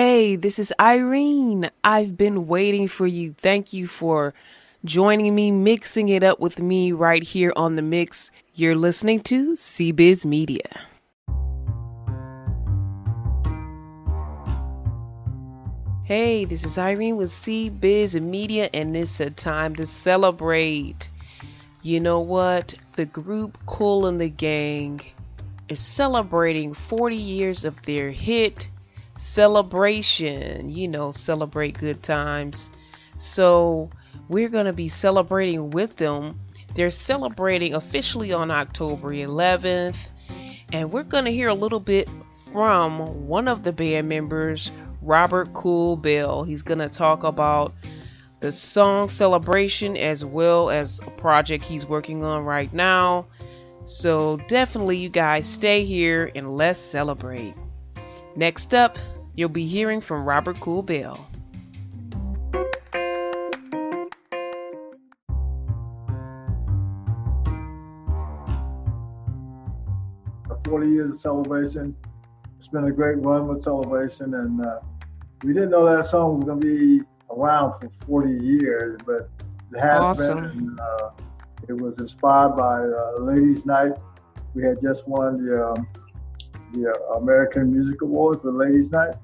Hey, this is Irene. I've been waiting for you. Thank you for joining me, mixing it up with me right here on the mix. You're listening to CBiz Media. Hey, this is Irene with CBiz Media, and it's a time to celebrate. You know what? The group Kool and the Gang is celebrating 40 years of their hit celebration. You know, celebrate good times. So, we're going to be celebrating with them. They're celebrating officially on October 11th, and we're going to hear a little bit from one of the band members, Robert Kool Bell. He's going to talk about the song celebration as well as a project he's working on right now. So definitely, you guys stay here and let's celebrate. Next up, you'll be hearing from Robert Kool Bell. 40 years of celebration. It's been a great run with celebration, and uh, we didn't know that song was going to be around for 40 years, but it has awesome. been. And, uh, it was inspired by uh, Ladies' Night. We had just won the um, the American Music Awards for Ladies' Night,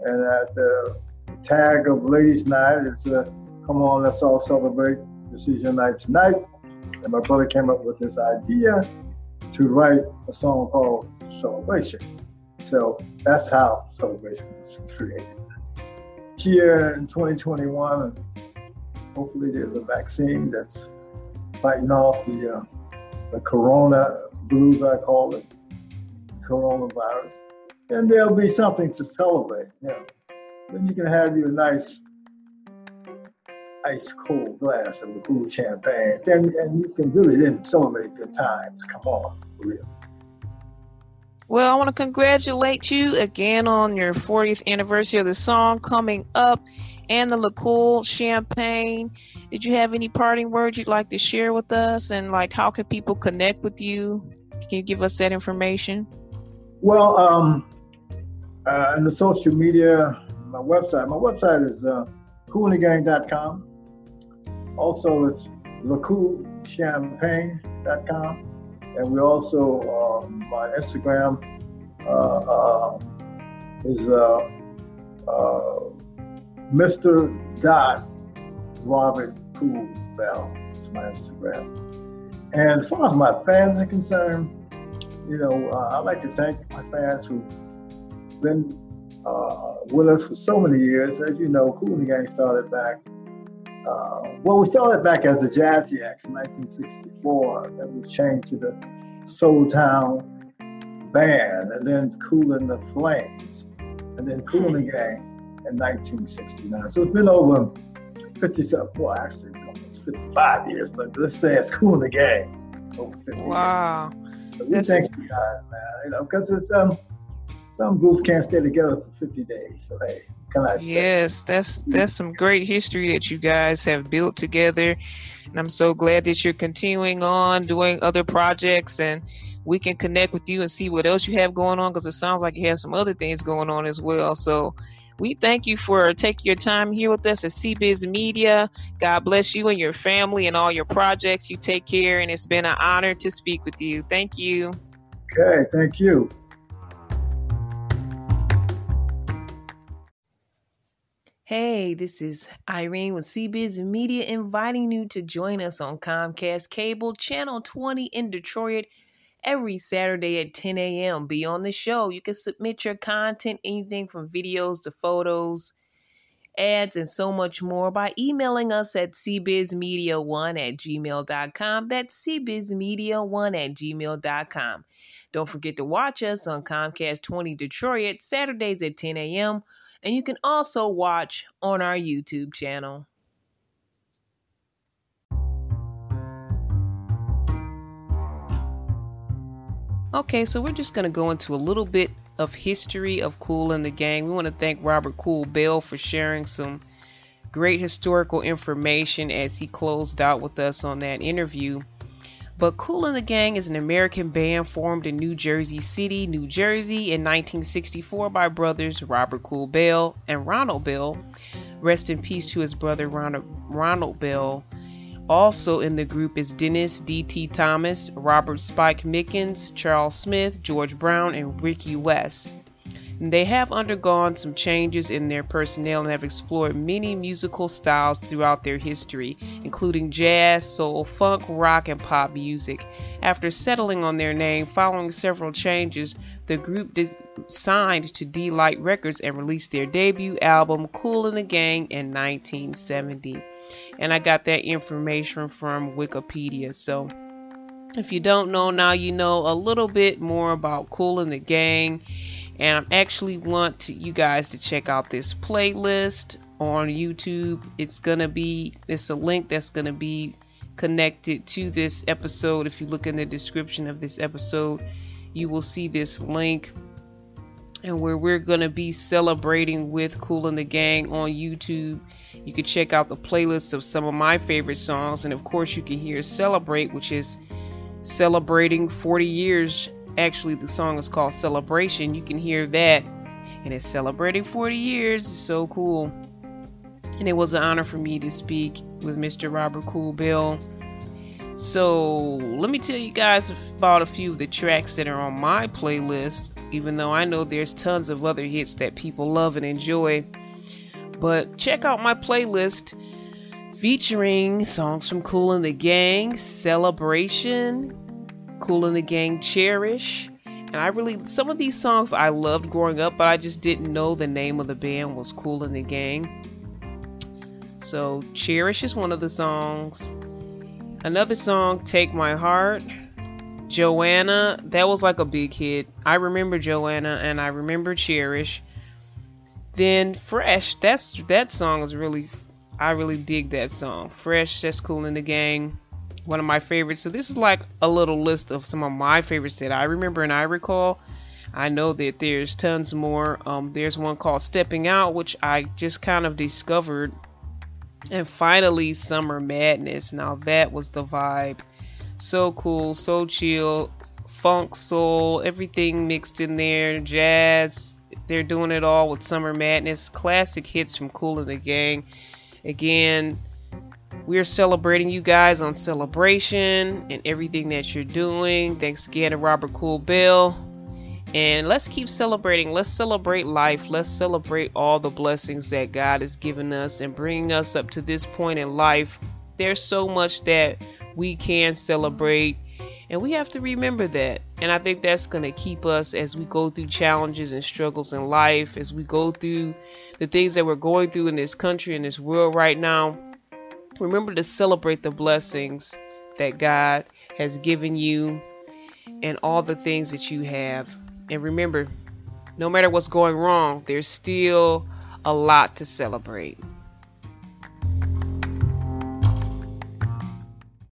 and at the tag of Ladies' Night is uh, "Come on, let's all celebrate. This is your night tonight." And my brother came up with this idea to write a song called Celebration. So that's how Celebration was created. Here in 2021, hopefully there's a vaccine that's fighting off the, uh, the corona blues, I call it, coronavirus. then there'll be something to celebrate. Know. Then you can have you a nice ice cold glass of the cool champagne. Then and you can really then celebrate good times. Come on, for real. Well, I want to congratulate you again on your 40th anniversary of the song coming up and the LaCool champagne. Did you have any parting words you'd like to share with us? And like, how can people connect with you? Can you give us that information? Well, um, uh, in the social media, my website, my website is uh, koolandthegang.com. Also, it's lacoolchampagne.com. And we also, um, my Instagram uh, uh, is uh, uh, Mr. Dot Robert Kool Bell. It's my Instagram. And as far as my fans are concerned, you know, uh, I'd like to thank fans who've been uh, with us for so many years. As you know, Kool and the Gang started back uh, well, we started back as the Jazziacs in 1964. Then we changed to the Soul Town Band, and then Kool and the Flames, and then Kool and the Gang in 1969. So it's been over 50 something, well, actually, almost 55 years, but let's say it's Kool and the Gang over 50 Wow. Years. We thank you guys, man. You know, because it's um, some groups can't stay together for 50 days. So hey, can I say? Yes, that's that's some great history that you guys have built together. And I'm so glad that you're continuing on doing other projects and we can connect with you and see what else you have going on because it sounds like you have some other things going on as well. So we thank you for taking your time here with us at CBiz Media. God bless you and your family and all your projects. You take care, and it's been an honor to speak with you. Thank you. Okay, thank you. Hey, this is Irene with CBiz Media inviting you to join us on Comcast Cable Channel 20 in Detroit every Saturday at 10 a.m. Be on the show. You can submit your content, anything from videos to photos, ads, and so much more by emailing us at cbizmedia1 at gmail.com. That's cbizmedia1 at gmail.com. Don't forget to watch us on Comcast 20 Detroit Saturdays at 10 a.m and you can also watch on our YouTube channel. Okay, so we're just going to go into a little bit of history of Kool and the Gang. We want to thank Robert Kool Bell for sharing some great historical information as he closed out with us on that interview. But Kool and the Gang is an American band formed in New Jersey City, New Jersey in 1964 by brothers Robert Kool Bell and Ronald Bell. Rest in peace to his brother Ronald, Ronald Bell. Also in the group is Dennis D.T. Thomas, Robert Spike Mickens, Charles Smith, George Brown, and Ricky West. They have undergone some changes in their personnel and have explored many musical styles throughout their history, including jazz, soul, funk, rock, and pop music. After settling on their name following several changes, the group signed to De-Lite Records and released their debut album, Kool and the Gang, in 1970. And I got that information from Wikipedia. So if you don't know now, you know a little bit more about Kool and the Gang and I actually want to, you guys to check out this playlist on YouTube. It's gonna be it's a link that's gonna be connected to this episode. If you look in the description of this episode, you will see this link and where we're gonna be celebrating with Kool and the Gang on YouTube. You can check out the playlist of some of my favorite songs, and of course, you can hear Celebrate, which is celebrating 40 years actually the song is called Celebration. You can hear that. And it's celebrating 40 years. It's so cool. And it was an honor for me to speak with Mr. Robert Kool Bell. So let me tell you guys about a few of the tracks that are on my playlist, even though I know there's tons of other hits that people love and enjoy. But check out my playlist featuring songs from Kool and the Gang, Celebration, Kool and the Gang Cherish. And I really, some of these songs I loved growing up, but I just didn't know the name of the band was Kool and the Gang. So, Cherish is one of the songs. Another song, Take My Heart. Joanna, that was like a big hit. I remember Joanna and I remember Cherish. Then Fresh, that's that song is really I really dig that song. Fresh, that's Kool in the Gang one of my favorites. So this is like a little list of some of my favorites that I remember and I recall. I know that there's tons more. Um, there's one called Stepping Out, which I just kind of discovered. And finally, Summer Madness. Now that was the vibe. So cool, so chill, funk, soul, everything mixed in there, jazz. They're doing it all with Summer Madness. Classic hits from Kool and the Gang. Again, we're celebrating you guys on celebration and everything that you're doing. Thanks again to Robert Kool Bill. And let's keep celebrating. Let's celebrate life. Let's celebrate all the blessings that God has given us and bringing us up to this point in life. There's so much that we can celebrate, and we have to remember that. And I think that's going to keep us as we go through challenges and struggles in life, as we go through the things that we're going through in this country and this world right now Remember to celebrate the blessings that God has given you and all the things that you have. And remember, no matter what's going wrong, there's still a lot to celebrate.